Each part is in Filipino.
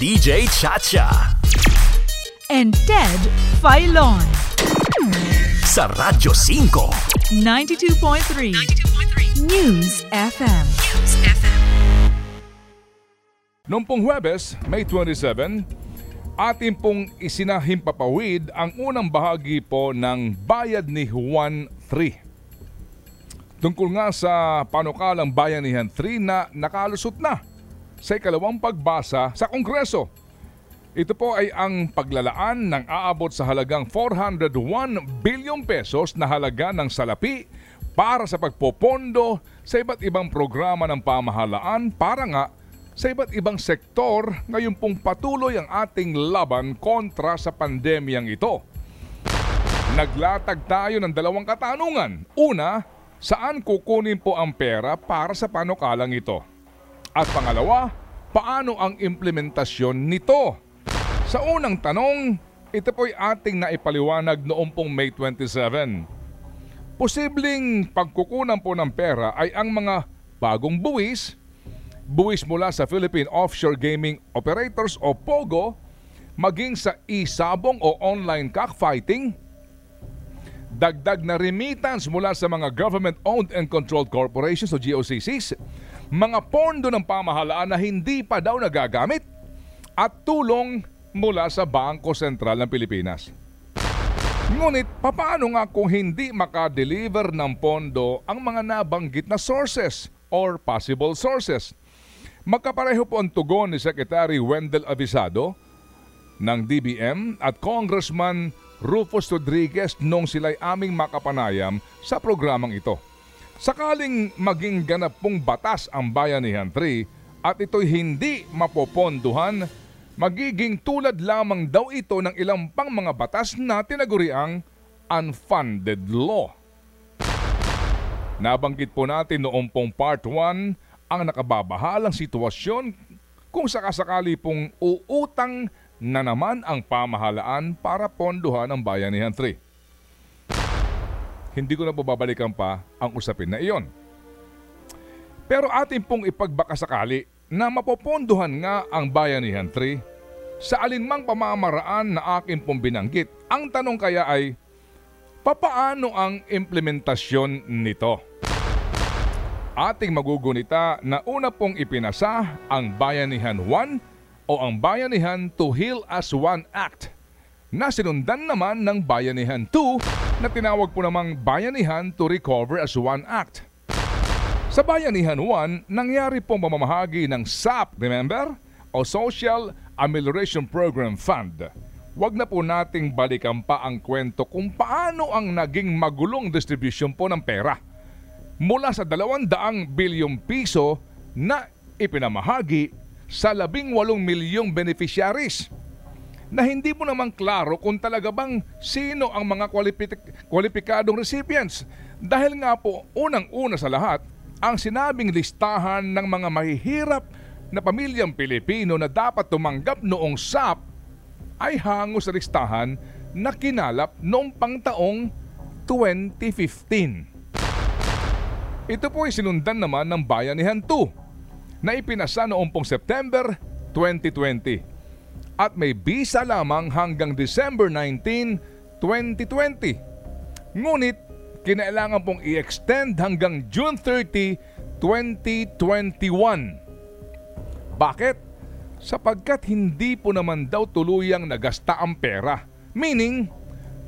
DJ Chacha. and Ted Filon. Sa Radyo 5. 92.3 News FM. Noong pong Huwebes, May 27, atin pong isinahimpapawid ang unang bahagi po ng Bayad ni Juan 3. Tungkol nga sa panukalang Bayanihan 3 na nakalusot na sa ikalawang pagbasa sa Kongreso. Ito po ay ang paglalaan ng aabot sa halagang 401 bilyong pesos na halaga ng salapi para sa pagpopondo sa iba't ibang programa ng pamahalaan para nga sa iba't ibang sektor ngayon pong patuloy ang ating laban kontra sa pandemyang ito. Naglatag tayo ng dalawang katanungan. Una, saan kukunin po ang pera para sa panukalang ito? At pangalawa, paano ang implementasyon nito? Sa unang tanong, ito po'y ating naipaliwanag noong pong May 27. Posibleng pagkukunan po ng pera ay ang mga bagong buwis, buwis mula sa Philippine Offshore Gaming Operators o POGO, maging sa isabong o online cockfighting, dagdag na remittance mula sa mga government-owned and controlled corporations o GOCCs, mga pondo ng pamahalaan na hindi pa daw nagagamit, at tulong mula sa Bangko Sentral ng Pilipinas. Ngunit papaano nga kung hindi makadeliver ng pondo ang mga nabanggit na sources or possible sources? Magkapareho po ang tugon ni Secretary Wendell Avisado ng DBM at Congressman Rufus Rodriguez nung sila'y aming makapanayam sa programang ito. Sakaling maging ganap pong batas ang Bayanihan 3 at ito'y hindi mapoponduhan, magiging tulad lamang daw ito ng ilang pang mga batas na tinaguriang unfunded law. Nabanggit po natin noong pong part 1 ang nakababahalang sitwasyon kung sakasakali pong uutang na naman ang pamahalaan para ponduhan ang Bayanihan 3. Hindi ko na po babalikan pa ang usapin na iyon. Pero atin pong ipagbakasakali na mapoponduhan nga ang Bayanihan 3 sa alinmang pamamaraan na akin pong binanggit. Ang tanong kaya ay, papaano ang implementasyon nito? Ating magugunita na una pong ipinasa ang Bayanihan 1 o ang Bayanihan to Heal as One Act na sinundan naman ng Bayanihan 2 na tinawag po namang Bayanihan to Recover as One Act. Sa Bayanihan 1, nangyari pong pamamahagi ng SAP, remember? O Social Amelioration Program Fund. Huwag na po nating balikan pa ang kwento kung paano ang naging magulong distribution po ng pera. Mula sa 200 bilyong piso na ipinamahagi sa 18 milyong beneficiaries na hindi mo naman klaro kung talaga bang sino ang mga kwalipik- kwalipikadong recipients. Dahil nga po, unang-una sa lahat, ang sinabing listahan ng mga mahihirap na pamilyang Pilipino na dapat tumanggap noong SAP ay hango sa listahan na kinalap noong pangtaong 2015. Ito po ay sinundan naman ng Bayanihan 2 na ipinasa noong pong September 2020 at may bisa lamang hanggang December 19, 2020. Ngunit kinailangan pong i-extend hanggang June 30, 2021. Bakit? Sapagkat hindi po naman daw tuluyang nagasta ang pera. Meaning,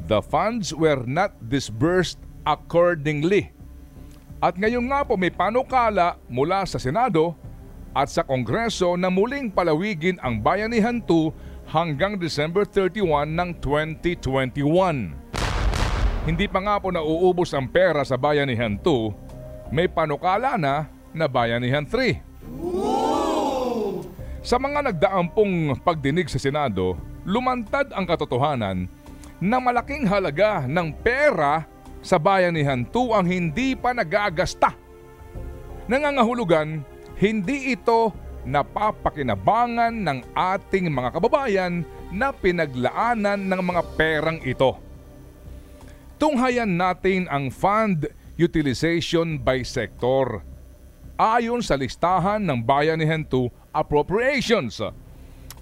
the funds were not disbursed accordingly. At ngayon nga po may panukala mula sa Senado at sa Kongreso na muling palawigin ang Bayanihan 2 hanggang December 31 ng 2021. Hindi pa nga po nauubos ang pera sa Bayanihan 2, may panukala na na Bayanihan 3. Sa mga nagdaang pong pagdinig sa Senado, lumantad ang katotohanan na malaking halaga ng pera sa Bayanihan 2 ang hindi pa nagagasta. Nangangahulugan, hindi ito napapakinabangan ng ating mga kababayan na pinaglaanan ng mga perang ito. Tunghayan natin ang fund utilization by sector. Ayon sa listahan ng Bayanihan 2 Appropriations,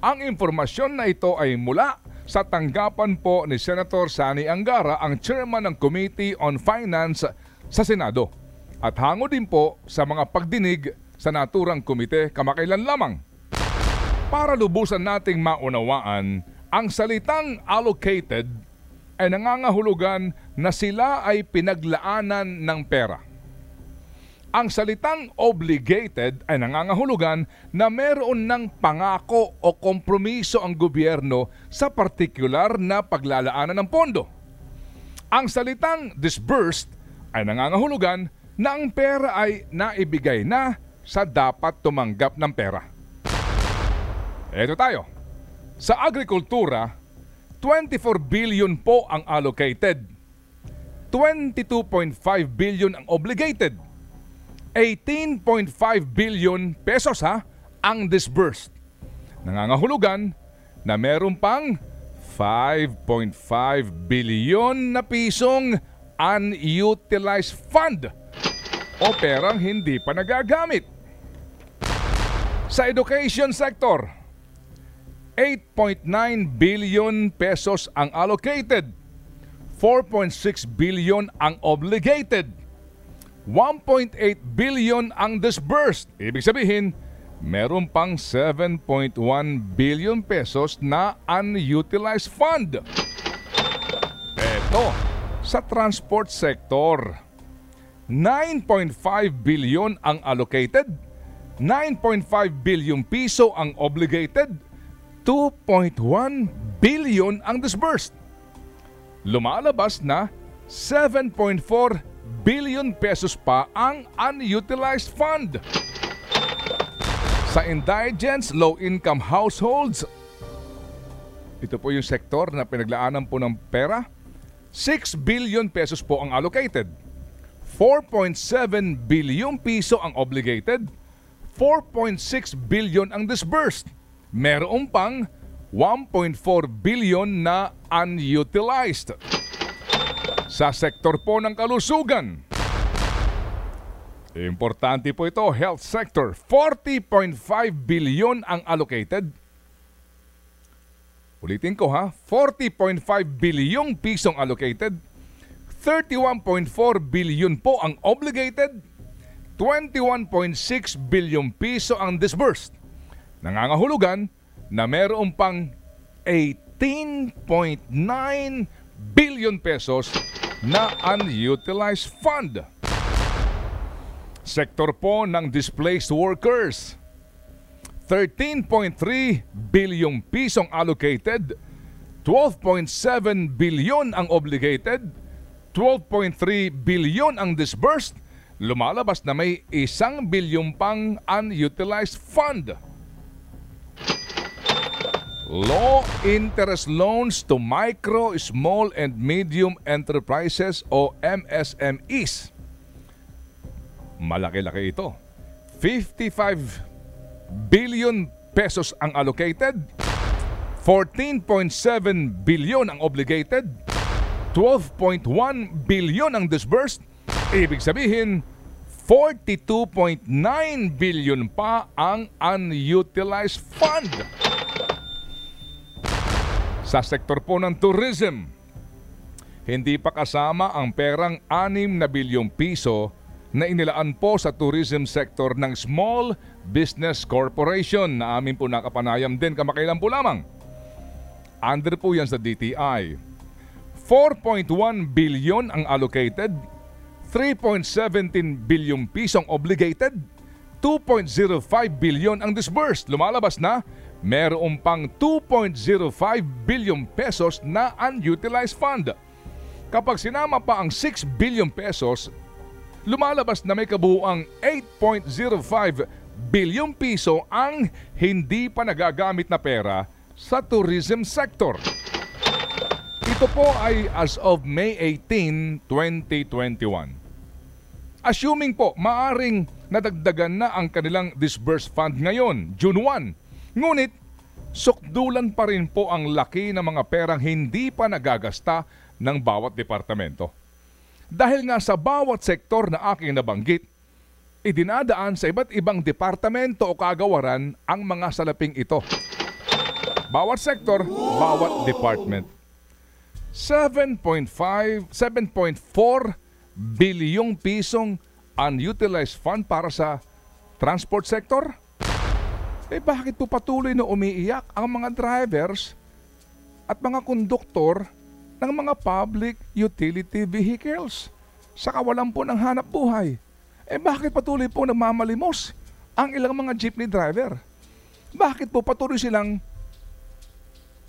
Ang impormasyon na ito ay mula sa tanggapan po ni Senator Sani Angara, ang chairman ng Committee on Finance sa Senado. At hango din po sa mga pagdinig sa naturang komite kamakailan lamang. Para lubusan nating maunawaan, ang salitang allocated ay nangangahulugan na sila ay pinaglaanan ng pera. Ang salitang obligated ay nangangahulugan na meron ng pangako o kompromiso ang gobyerno sa partikular na paglalaanan ng pondo. Ang salitang disbursed ay nangangahulugan na ang pera ay naibigay na sa dapat tumanggap ng pera. Eto tayo. Sa agrikultura, 24 billion po ang allocated. 22.5 billion ang obligated. 18.5 billion pesos ha ang disbursed. Nangangahulugan na meron pang 5.5 billion na pisong unutilized fund o perang hindi pa nagagamit. Sa education sector, 8.9 billion pesos ang allocated, 4.6 billion ang obligated, 1.8 billion ang disbursed. Ibig sabihin, meron pang 7.1 billion pesos na unutilized fund. Ito, sa transport sector, 9.5 billion ang allocated, 9.5 billion piso ang obligated, 2.1 billion ang disbursed. Lumalabas na 7.4 billion pesos pa ang unutilized fund. Sa indigents, low-income households, ito po yung sektor na pinaglaanan po ng pera, 6 billion pesos po ang allocated. 4.7 billion piso ang obligated, 4.6 billion ang disbursed. Meron pang 1.4 billion na unutilized. Sa sektor po ng kalusugan, importante po ito, health sector, 40.5 billion ang allocated. Ulitin ko ha, 40.5 bilyong pisong allocated, 31.4 billion po ang obligated, 21.6 bilyong piso ang disbursed. Nangangahulugan na meron pang 18.9 billion pesos na unutilized fund. Sektor po ng displaced workers. 13.3 bilyong pisong allocated, 12.7 bilyon ang obligated, 12.3 bilyon ang disbursed, lumalabas na may isang bilyong pang unutilized fund. Low interest loans to micro, small and medium enterprises o MSMEs. Malaki-laki ito. 55 billion pesos ang allocated, 14.7 billion ang obligated, 12.1 billion ang disbursed, ibig sabihin 42.9 billion pa ang unutilized fund. Sa sektor po ng tourism, hindi pa kasama ang perang 6 na bilyong piso na inilaan po sa tourism sector ng Small Business Corporation na amin po nakapanayam din kamakailan po lamang. Under po yan sa DTI. 4.1 billion ang allocated, 3.17 billion pisong obligated, 2.05 billion ang disbursed. Lumalabas na meron pang 2.05 billion pesos na unutilized fund. Kapag sinama pa ang 6 billion pesos, lumalabas na may kabuuang 8.05 bilyong piso ang hindi pa nagagamit na pera sa tourism sector. Ito po ay as of May 18, 2021. Assuming po maaring nadagdagan na ang kanilang disbursed fund ngayon, June 1. Ngunit, sukdulan pa rin po ang laki ng mga perang hindi pa nagagasta ng bawat departamento. Dahil nga sa bawat sektor na aking nabanggit, idinadaan sa iba't ibang departamento o kagawaran ang mga salaping ito. Bawat sektor, bawat department. 7.5, 7.4 bilyong pisong unutilized fund para sa transport sector? Eh bakit po patuloy na umiiyak ang mga drivers at mga konduktor ng mga public utility vehicles sa kawalan po ng hanap buhay? Eh bakit patuloy po nagmamalimos ang ilang mga jeepney driver? Bakit po patuloy silang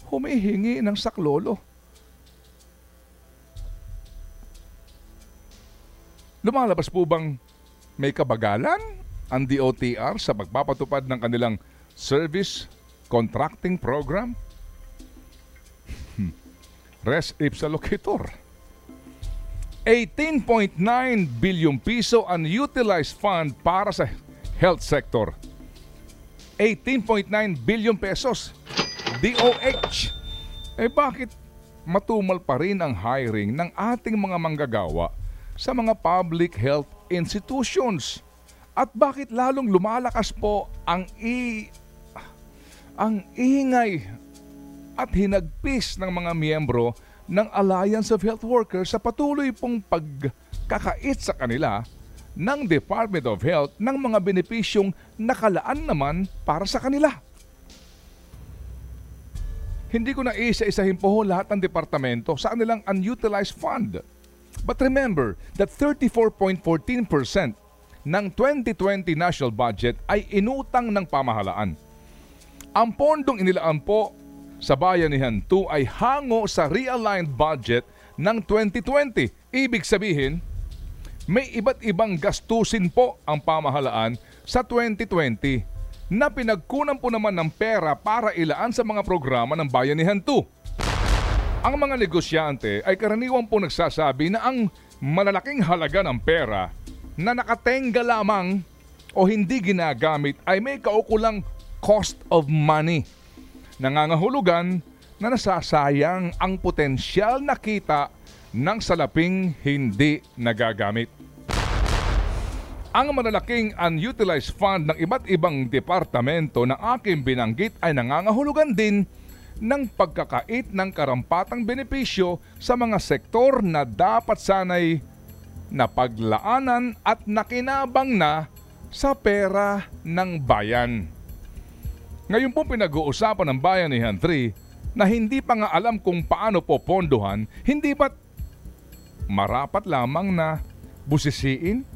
humihingi ng saklolo? Lumalabas po bang may kabagalan ang DOTR sa pagpapatupad ng kanilang service contracting program? Hmm. Res ipsa locator. 18.9 bilyong piso unutilized fund para sa health sector. 18.9 billion pesos. DOH. Eh bakit matumal pa rin ang hiring ng ating mga manggagawa sa mga public health institutions? At bakit lalong lumalakas po ang i ang ingay at hinagpis ng mga miyembro ng Alliance of Health Workers sa patuloy pong pagkakait sa kanila ng Department of Health ng mga benepisyong nakalaan naman para sa kanila. Hindi ko na isa-isahin po lahat ng departamento sa kanilang unutilized fund. But remember that 34.14% ng 2020 national budget ay inutang ng pamahalaan. Ang pondong inilaan po sa Bayanihan 2 ay hango sa realigned budget ng 2020. Ibig sabihin, may iba't ibang gastusin po ang pamahalaan sa 2020 na pinagkunan po naman ng pera para ilaan sa mga programa ng Bayanihan 2. Ang mga negosyante ay karaniwang po nagsasabi na ang malalaking halaga ng pera na nakatenga lamang o hindi ginagamit ay may kaukulang cost of money. Nangangahulugan na nasasayang ang potensyal na kita ng salaping hindi nagagamit. Ang malalaking unutilized fund ng iba't ibang departamento na aking binanggit ay nangangahulugan din ng pagkakait ng karampatang benepisyo sa mga sektor na dapat sanay napaglaanan at nakinabang na sa pera ng bayan. Ngayon po pinag-uusapan ng Bayanihan 3 na hindi pa nga alam kung paano po pondohan, hindi ba't marapat lamang na busisiin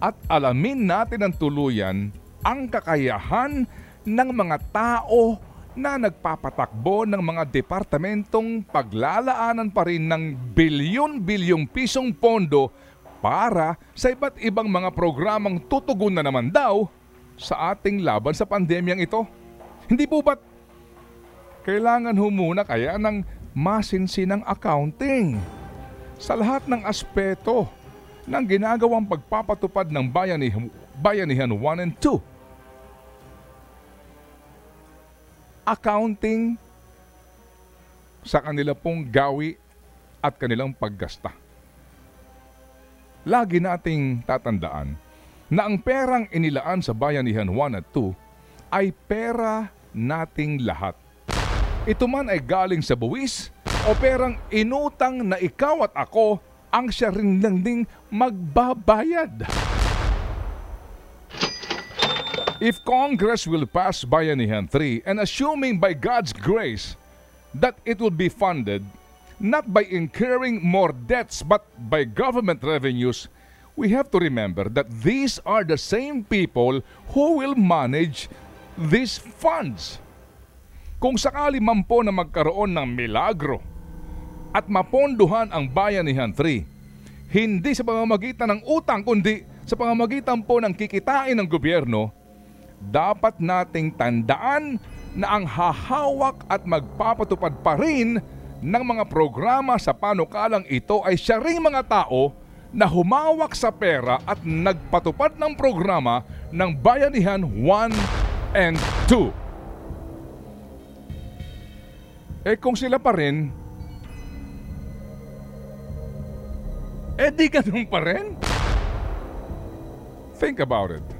at alamin natin ng tuluyan ang kakayahan ng mga tao na nagpapatakbo ng mga departamentong paglalaanan pa rin ng bilyon-bilyong pisong pondo para sa iba't ibang mga programang tutugon na naman daw sa ating laban sa pandemyang ito. Hindi po ba't kailangan humuna kaya ng masinsinang accounting sa lahat ng aspeto ng ginagawang pagpapatupad ng bayanihan, bayanihan 1 and 2. Accounting sa kanila pong gawi at kanilang paggasta. Lagi nating tatandaan na ang perang inilaan sa bayanihan 1 at 2 ay pera nating lahat. Ito man ay galing sa buwis o perang inutang na ikaw at ako ang siya rin lang ding magbabayad. If Congress will pass Bayanihan 3 and assuming by God's grace that it will be funded not by incurring more debts but by government revenues, we have to remember that these are the same people who will manage these funds. Kung sakali man po na magkaroon ng milagro at maponduhan ang Bayanihan 3, hindi sa pamamagitan ng utang kundi sa pamamagitan po ng kikitain ng gobyerno, dapat nating tandaan na ang hahawak at magpapatupad pa rin ng mga programa sa panukalang ito ay siya ring mga tao na humawak sa pera at nagpatupad ng programa ng Bayanihan 1 and 2. Eh kung sila pa rin, eh di ganun pa rin. Think about it.